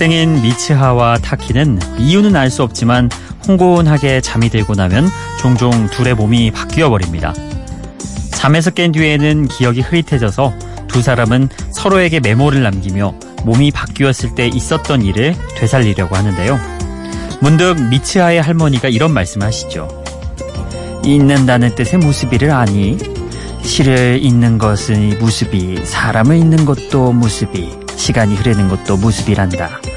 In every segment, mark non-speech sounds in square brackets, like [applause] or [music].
고등학생인 미츠하와 타키는 이유는 알 수 없지만 홍곤하게 잠이 들고 나면 종종 둘의 몸이 바뀌어 버립니다. 잠에서 깬 뒤에는 기억이 흐릿해져서 두 사람은 서로에게 메모를 남기며 몸이 바뀌었을 때 있었던 일을 되살리려고 하는데요. 문득 미츠하의 할머니가 이런 말씀을 하시죠. 잊는다는 뜻의 무습이를 아니? 시를 잊는 것은 무습이, 사람을 잊는 것도 무습이, 시간이 흐르는 것도 무습이란다.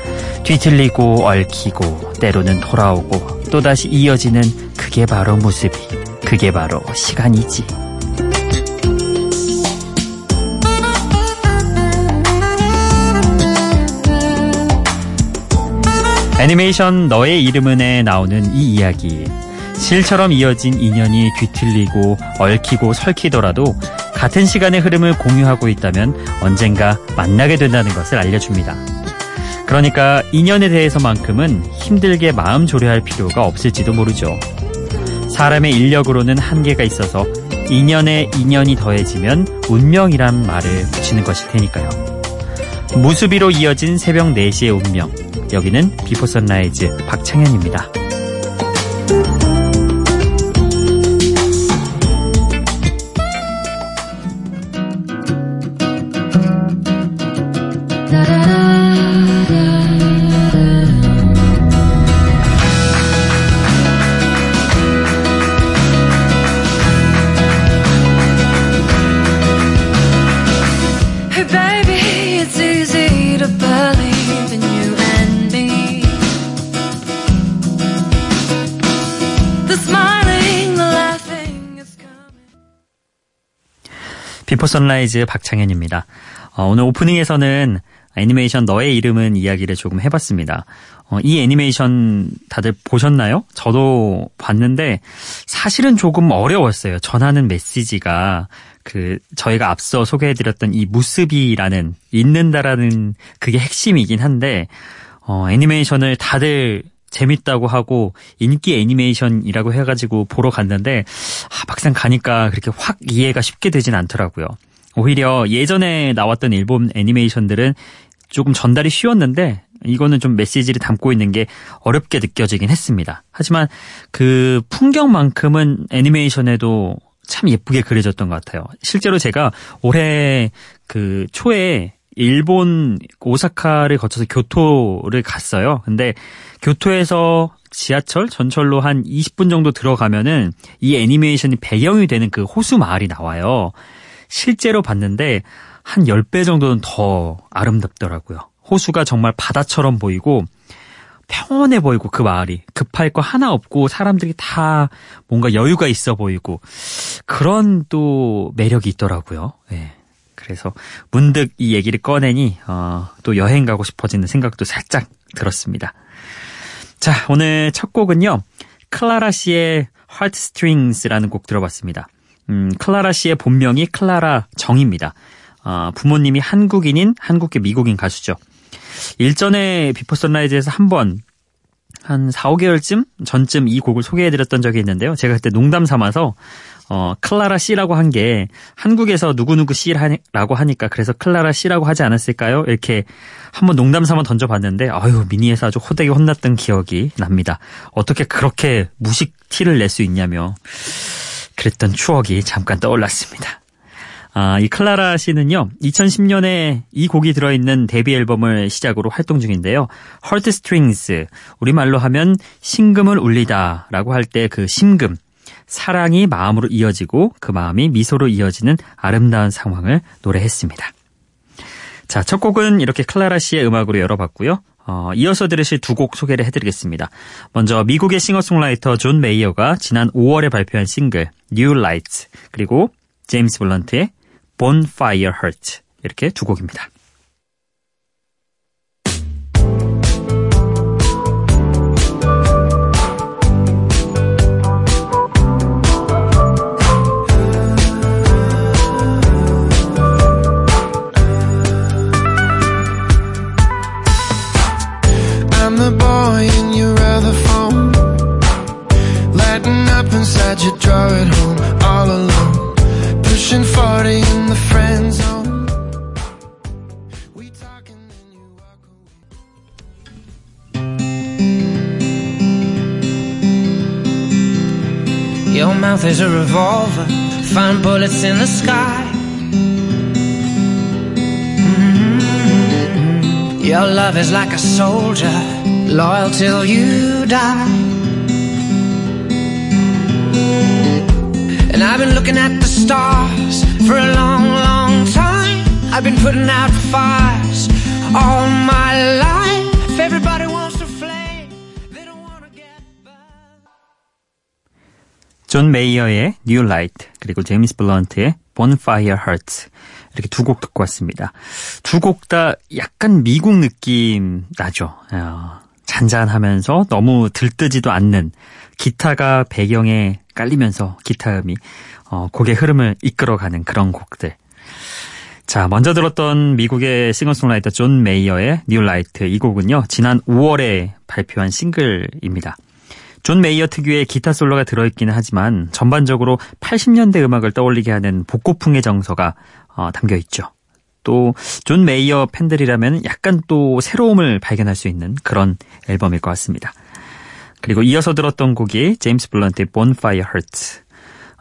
뒤틀리고 얽히고 때로는 돌아오고 또다시 이어지는 그게 바로 무습이, 그게 바로 시간이지. 애니메이션 너의 이름은에 나오는 이 이야기. 실처럼 이어진 인연이 뒤틀리고 얽히고 설키더라도 같은 시간의 흐름을 공유하고 있다면 언젠가 만나게 된다는 것을 알려줍니다. 그러니까 인연에 대해서만큼은 힘들게 마음 졸여할 필요가 없을지도 모르죠. 사람의 인력으로는 한계가 있어서 인연에 인연이 더해지면 운명이란 말을 붙이는 것일 테니까요. 무스비로 이어진 새벽 4시의 운명. 여기는 비포 선라이즈 박창현입니다. Hey 비포 선라이즈 박창현입니다. 어, 오늘 오프닝에서는 애니메이션 너의 이름은 이야기를 조금 해봤습니다. 어, 이 애니메이션 다들 보셨나요? 저도 봤는데 사실은 조금 어려웠어요. 전하는 메시지가 그 저희가 앞서 소개해드렸던 이 무스비라는 잇는다라는 그게 핵심이긴 한데 어, 애니메이션을 다들 재밌다고 하고 인기 애니메이션이라고 해가지고 보러 갔는데 아, 막상 가니까 그렇게 확 이해가 쉽게 되진 않더라고요. 오히려 예전에 나왔던 일본 애니메이션들은 조금 전달이 쉬웠는데 이거는 좀 메시지를 담고 있는 게 어렵게 느껴지긴 했습니다. 하지만 그 풍경만큼은 애니메이션에도 참 예쁘게 그려졌던 것 같아요. 실제로 제가 올해 그 초에 일본 오사카를 거쳐서 교토를 갔어요. 근데 교토에서 지하철, 전철로 한 20분 정도 들어가면은 이 애니메이션이 배경이 되는 그 호수 마을이 나와요. 실제로 봤는데 한 10배 정도는 더 아름답더라고요. 호수가 정말 바다처럼 보이고 평온해 보이고 그 마을이 급할 거 하나 없고 사람들이 다 뭔가 여유가 있어 보이고 그런 또 매력이 있더라고요. 예. 그래서 문득 이 얘기를 꺼내니 어, 또 여행 가고 싶어지는 생각도 살짝 들었습니다. 자, 오늘 첫 곡은요. 클라라 씨의 Heartstrings라는 곡 들어봤습니다. 음, 클라라 씨의 본명이 클라라 정입니다. 어, 부모님이 한국인인 한국계 미국인 가수죠. 일전에 비포 선라이즈에서 한번 한 4, 5개월쯤 전쯤 이 곡을 소개해드렸던 적이 있는데요. 제가 그때 농담 삼아서 어, 클라라 씨라고 한 게 한국에서 누구누구 씨라고 하니까 그래서 클라라 씨라고 하지 않았을까요? 이렇게 한번 농담 삼아 던져봤는데 아유 미니에서 아주 호되게 혼났던 기억이 납니다. 어떻게 그렇게 무식 티를 낼 수 있냐며 그랬던 추억이 잠깐 떠올랐습니다. 아, 이 클라라 씨는요, 2010년에 이 곡이 들어있는 데뷔 앨범을 시작으로 활동 중인데요. Heart Strings, 우리말로 하면 심금을 울리다 라고 할 때 그 심금, 사랑이 마음으로 이어지고 그 마음이 미소로 이어지는 아름다운 상황을 노래했습니다. 자, 첫 곡은 이렇게 클라라 씨의 음악으로 열어봤고요. 어, 이어서 들으실 두 곡 소개를 해드리겠습니다. 먼저 미국의 싱어송라이터 존 메이어가 지난 5월에 발표한 싱글 New Light 그리고 제임스 블런트의 Bonfire Hearts 이렇게 두 곡입니다. Revolver, find bullets in the sky. Mhm. Your love is like a soldier, loyal till you die. And I've been looking at the stars for a long, long time. I've been putting out fires all my life. Everybody 존 메이어의 New Light 그리고 제임스 블런트의 Bonfire Hearts 이렇게 두 곡 듣고 왔습니다. 두 곡 다 약간 미국 느낌 나죠. 어, 잔잔하면서 너무 들뜨지도 않는 기타가 배경에 깔리면서 기타음이 어, 곡의 흐름을 이끌어가는 그런 곡들. 자, 먼저 들었던 미국의 싱어송라이터 존 메이어의 New Light 이 곡은요. 지난 5월에 발표한 싱글입니다. 존 메이어 특유의 기타 솔로가 들어있기는 하지만 전반적으로 80년대 음악을 떠올리게 하는 복고풍의 정서가 어, 담겨 있죠. 또 존 메이어 팬들이라면 약간 또 새로움을 발견할 수 있는 그런 앨범일 것 같습니다. 그리고 이어서 들었던 곡이 제임스 블런트의 Bonfire Hearts.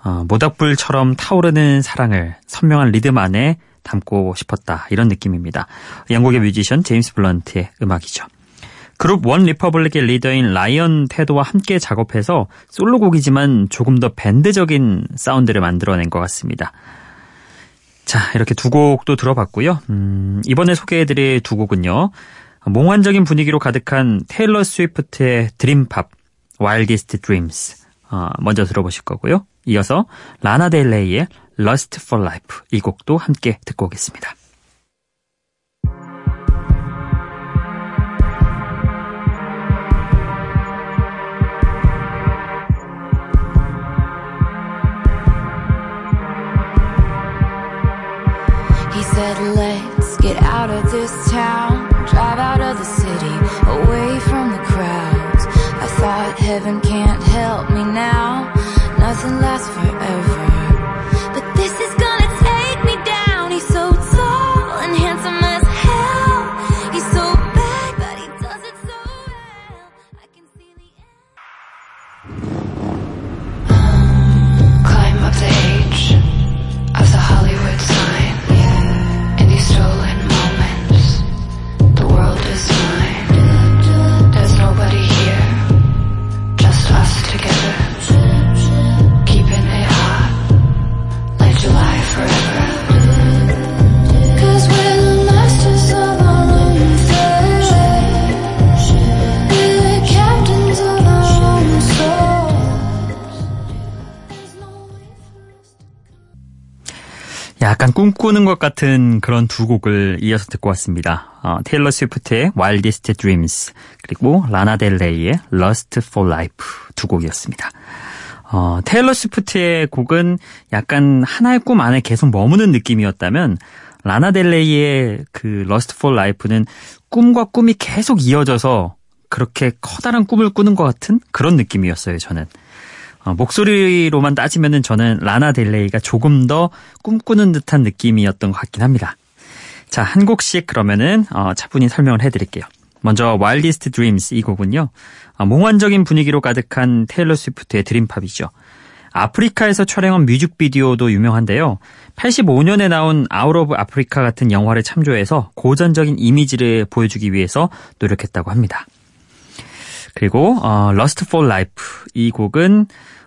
어, 모닥불처럼 타오르는 사랑을 선명한 리듬 안에 담고 싶었다 이런 느낌입니다. 영국의 뮤지션 제임스 블런트의 음악이죠. 그룹 원 리퍼블릭의 리더인 라이언 테더와 함께 작업해서 솔로곡이지만 조금 더 밴드적인 사운드를 만들어낸 것 같습니다. 자, 이렇게 두 곡도 들어봤고요. 음, 이번에 소개해드릴 두 곡은요. 몽환적인 분위기로 가득한 테일러 스위프트의 dream pop, Wildest Dreams. 어, 먼저 들어보실 거고요. 이어서 라나 델레이의 Lust for Life. 이 곡도 함께 듣고 오겠습니다. Said, Let's get out of this town, drive out of the city, away from 꿈꾸는 것 같은 그런 두 곡을 이어서 듣고 왔습니다. 어, 테일러 스위프트의 Wildest Dreams 그리고 라나 델레이의 Lust for Life 두 곡이었습니다. 어, 테일러 스위프트의 곡은 약간 하나의 꿈 안에 계속 머무는 느낌이었다면 라나 델레이의 그 Lust for Life는 꿈과 꿈이 계속 이어져서 그렇게 커다란 꿈을 꾸는 것 같은 그런 느낌이었어요, 저는. 어, 목소리로만 따지면은 저는 라나 델레이가 조금 더 꿈꾸는 듯한 느낌이었던 것 같긴 합니다. 자, 한 곡씩 그러면은 어, 차분히 설명을 해드릴게요. 먼저 Wildest Dreams 이 곡은요. 어, 몽환적인 분위기로 가득한 테일러 스위프트의 dream pop이죠. 아프리카에서 촬영한 뮤직비디오도 유명한데요. 85년에 나온 Out of Africa 같은 영화를 참조해서 고전적인 이미지를 보여주기 위해서 노력했다고 합니다. 그리고 어, Lust for Life 이 곡은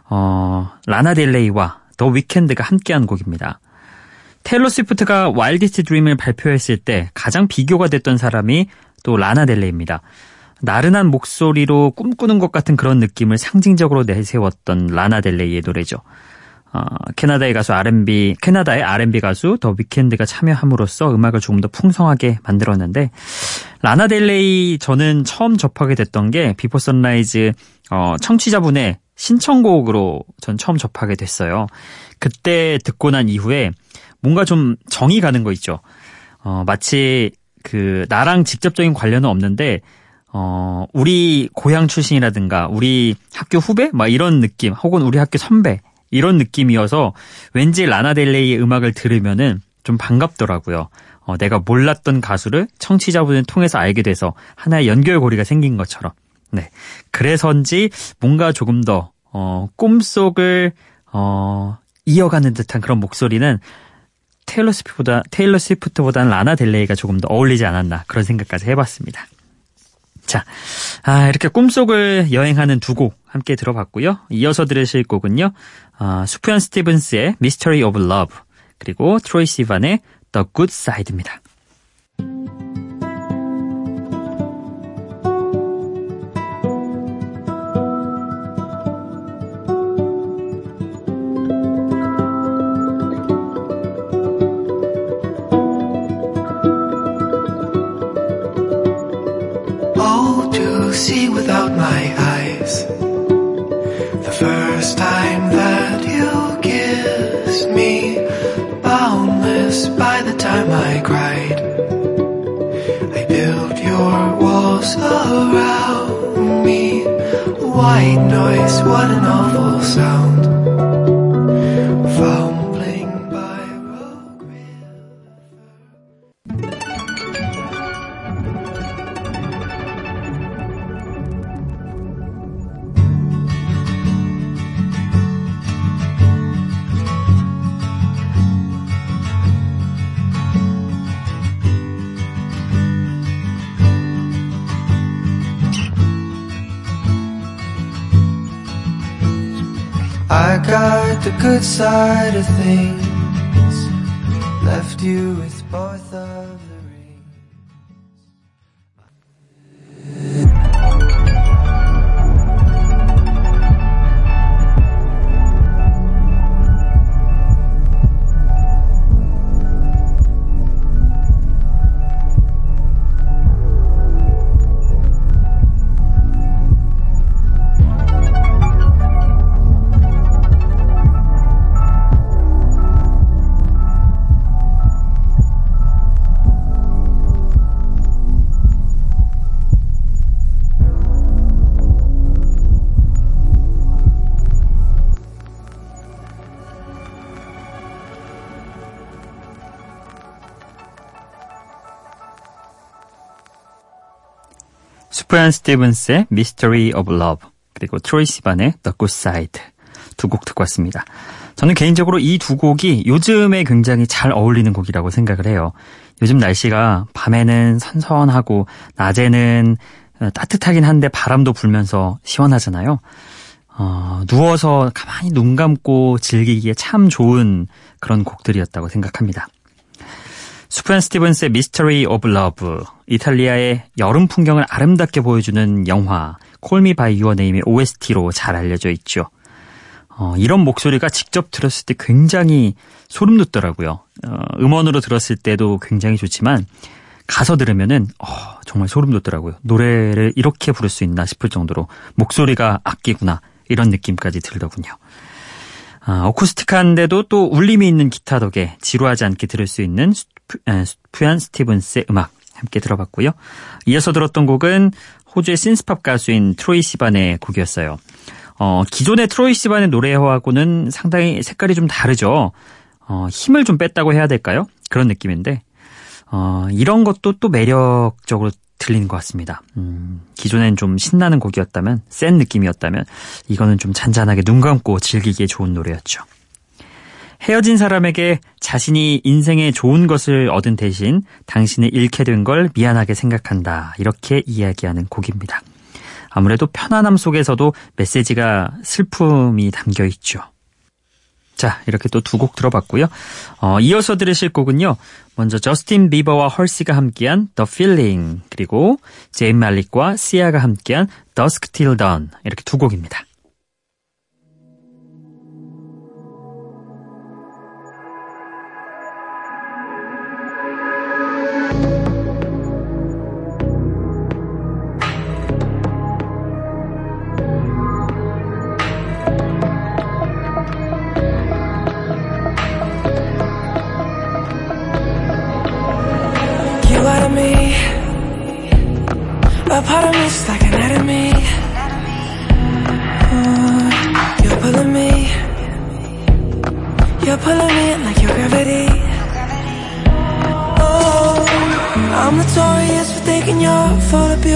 어, 라나 델레이와 더 위켄드가 함께한 곡입니다. 테일러 스위프트가 Wildest Dream을 발표했을 때 가장 비교가 됐던 사람이 또 라나 델레이입니다. 나른한 목소리로 꿈꾸는 것 같은 그런 느낌을 상징적으로 내세웠던 라나 델레이의 노래죠. 어, 캐나다의 가수 R&B, 캐나다의 R&B 가수 더 위켄드가 참여함으로써 음악을 조금 더 풍성하게 만들었는데 라나 델레이 저는 처음 접하게 됐던 게 비포 선라이즈 어, 청취자분의 신청곡으로 전 처음 접하게 됐어요. 그때 듣고 난 이후에 뭔가 좀 정이 가는 거 있죠. 어, 마치 그 나랑 직접적인 관련은 없는데 어, 우리 고향 출신이라든가 우리 학교 후배 막 이런 느낌 혹은 우리 학교 선배 이런 느낌이어서 왠지 라나 델레이의 음악을 들으면은 좀 반갑더라고요. 어, 내가 몰랐던 가수를 청취자분을 통해서 알게 돼서 하나의 연결고리가 생긴 것처럼. 네. 그래서인지 뭔가 조금 더 어, 꿈속을 어, 이어가는 듯한 그런 목소리는 테일러 스위프트보다 테일러 스위프트보다는 라나 델레이가 조금 더 어울리지 않았나 그런 생각까지 해봤습니다. 자, 아, 이렇게 꿈속을 여행하는 두 곡 함께 들어봤고요. 이어서 들으실 곡은요. 아, 수프얀 스티븐스의 Mystery of Love 그리고 트로이 시반의 The Good Side입니다. Without my eyes. The first time that you kissed me, boundless by the time I cried. I built your walls around me. White noise, what an awful sound. Good side of things. Left you with 수프얀 스티븐스의 Mystery of Love 그리고 트로이 시반의 The Good Side 두 곡 듣고 왔습니다. 저는 개인적으로 이 두 곡이 요즘에 굉장히 잘 어울리는 곡이라고 생각을 해요. 요즘 날씨가 밤에는 선선하고 낮에는 어, 따뜻하긴 한데 바람도 불면서 시원하잖아요. 어, 누워서 가만히 눈 감고 즐기기에 참 좋은 그런 곡들이었다고 생각합니다. 수프얀 스티븐스의 Mystery of Love, 이탈리아의 여름 풍경을 아름답게 보여주는 영화 Me By Your Name의 OST로 잘 알려져 있죠. 어, 이런 목소리가 직접 들었을 때 굉장히 소름 돋더라고요. 어, 음원으로 들었을 때도 굉장히 좋지만 가서 들으면은 어, 정말 소름 돋더라고요. 노래를 이렇게 부를 수 있나 싶을 정도로 목소리가 악기구나 이런 느낌까지 들더군요. 아, 어쿠스틱한데도 또 울림이 있는 기타 덕에 지루하지 않게 들을 수 있는 스프얀 스티븐스의 음악 함께 들어봤고요. 이어서 들었던 곡은 호주의 신스팝 가수인 트로이 시반의 곡이었어요. 어, 기존의 트로이 시반의 노래하고는 상당히 색깔이 좀 다르죠. 어, 힘을 좀 뺐다고 해야 될까요? 그런 느낌인데 어, 이런 것도 또 매력적으로 들리는 것 같습니다. 음, 기존엔 좀 신나는 곡이었다면, 센 느낌이었다면, 이거는 좀 잔잔하게 눈 감고 즐기기에 좋은 노래였죠. 헤어진 사람에게 자신이 인생에 좋은 것을 얻은 대신 당신을 잃게 된 걸 미안하게 생각한다. 이렇게 이야기하는 곡입니다. 아무래도 편안함 속에서도 메시지가 슬픔이 담겨 있죠. 자, 이렇게 또 두 곡 들어봤고요. 어, 이어서 들으실 곡은요. 먼저 저스틴 비버와 헐시가 함께한 The Feeling 그리고 제임 말릭과 시아가 함께한 Dusk Till Dawn 이렇게 두 곡입니다.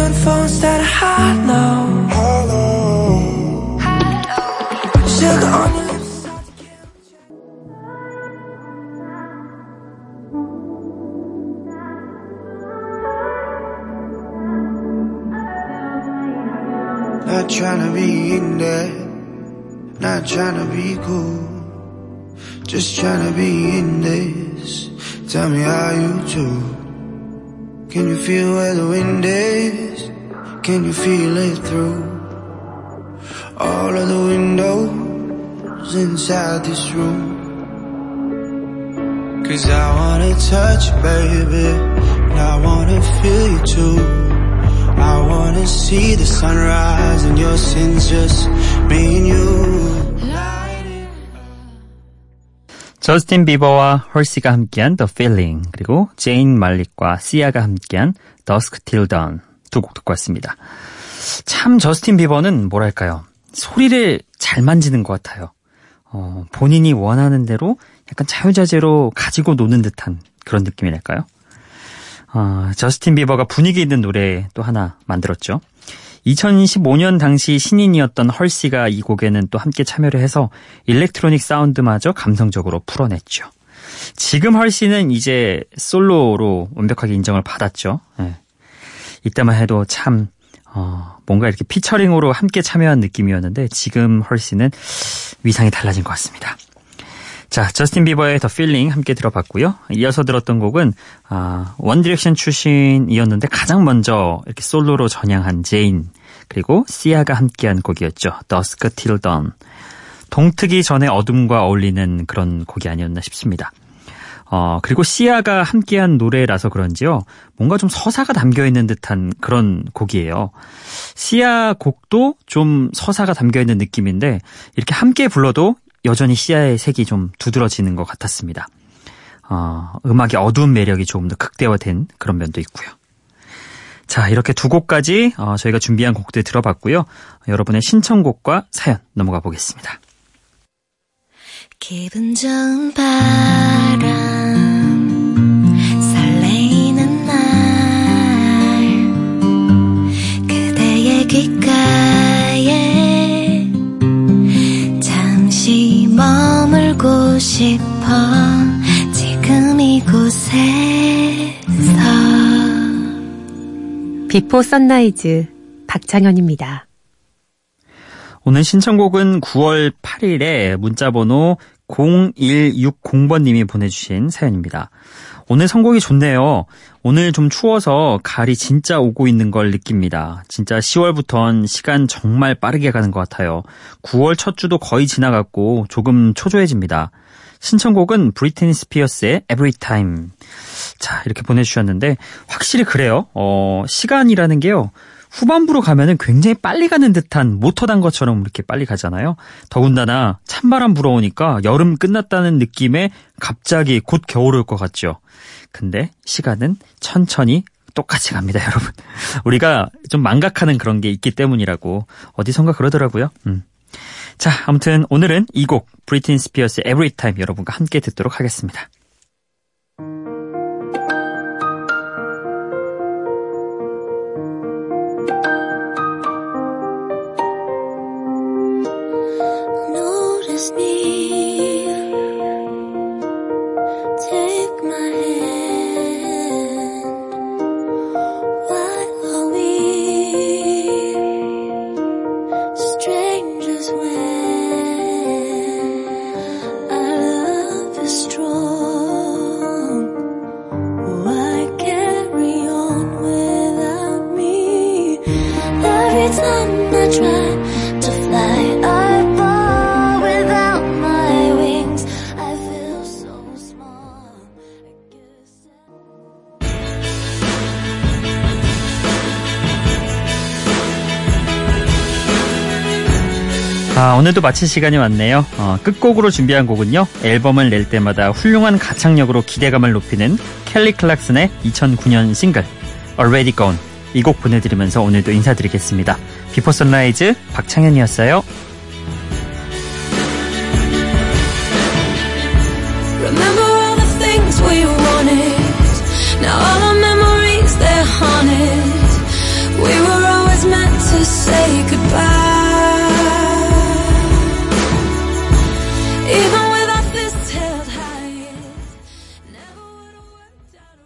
Of beautiful instead of hollow sugar on your lips. Not trying to be in there, not trying to be cool. Just trying to be in this. Tell me how you do. Can you feel where the wind is? Can you feel it through all of the windows inside this room? Cause I wanna touch you, baby. And I wanna feel you too. I wanna see the sunrise and your sins just me and you. 저스틴 비버와 헐시가 함께한 The Feeling 그리고 제인 말릭과 시아가 함께한 Dusk Till Dawn 두 곡 듣고 왔습니다. 참 저스틴 비버는 뭐랄까요 소리를 잘 만지는 것 같아요. 어, 본인이 원하는 대로 약간 자유자재로 가지고 노는 듯한 그런 느낌이랄까요? 어, 저스틴 비버가 분위기 있는 노래 또 하나 만들었죠. 2015년 당시 신인이었던 헐시가 이 곡에는 또 함께 참여를 해서 electronic 사운드마저 감성적으로 풀어냈죠. 지금 헐시는 이제 솔로로 완벽하게 인정을 받았죠. 네. 이때만 해도 참 어, 뭔가 이렇게 피처링으로 함께 참여한 느낌이었는데 지금 헐시는 위상이 달라진 것 같습니다. 자, 저스틴 비버의 The Feeling 함께 들어봤고요. 이어서 들었던 곡은 아, 원디렉션 출신이었는데 가장 먼저 이렇게 솔로로 전향한 제인 그리고 시아가 함께한 곡이었죠. Till Dawn. 동트기 전에 어둠과 어울리는 그런 곡이 아니었나 싶습니다. 어, 그리고 시아가 함께한 노래라서 그런지요. 뭔가 좀 서사가 담겨 있는 듯한 그런 곡이에요. 시아 곡도 좀 서사가 담겨 있는 느낌인데 이렇게 함께 불러도 여전히 시아의 색이 좀 두드러지는 것 같았습니다. 어, 음악의 어두운 매력이 조금 더 극대화된 그런 면도 있고요. 자, 이렇게 두 곡까지 어, 저희가 준비한 곡들 들어봤고요. 여러분의 신청곡과 사연 넘어가 보겠습니다. 기분 좋은 바람 싶어 지금 이곳에서 비포 선라이즈 박창현입니다. 오늘 신청곡은 9월 8일에 문자번호 0160번님이 보내주신 사연입니다. 오늘 선곡이 좋네요. 오늘 좀 추워서 가을이 진짜 오고 있는 걸 느낍니다. 진짜 10월부턴 시간 정말 빠르게 가는 것 같아요. 9월 첫 주도 거의 지나갔고 조금 초조해집니다. 신청곡은 브리트니 스피어스의 Every Time. 자, 이렇게 보내주셨는데, 확실히 그래요. 어, 시간이라는 게요. 후반부로 가면은 굉장히 빨리 가는 듯한 모터 단 것처럼 이렇게 빨리 가잖아요. 더군다나 찬바람 불어오니까 여름 끝났다는 느낌에 갑자기 곧 겨울 올 것 같죠. 근데 시간은 천천히 똑같이 갑니다, 여러분. [laughs] 우리가 좀 망각하는 그런 게 있기 때문이라고 어디선가 그러더라고요. 음. 자, 아무튼 오늘은 이 곡 브리틴 Every Time 여러분과 함께 듣도록 하겠습니다. 아, 오늘도 마칠 시간이 왔네요. 어, 끝곡으로 준비한 곡은요. 앨범을 낼 때마다 훌륭한 가창력으로 기대감을 높이는 켈리 클락슨의 2009년 싱글 Already Gone 이 곡 보내드리면서 오늘도 인사드리겠습니다. 비포 선라이즈 박창현이었어요. say goodbye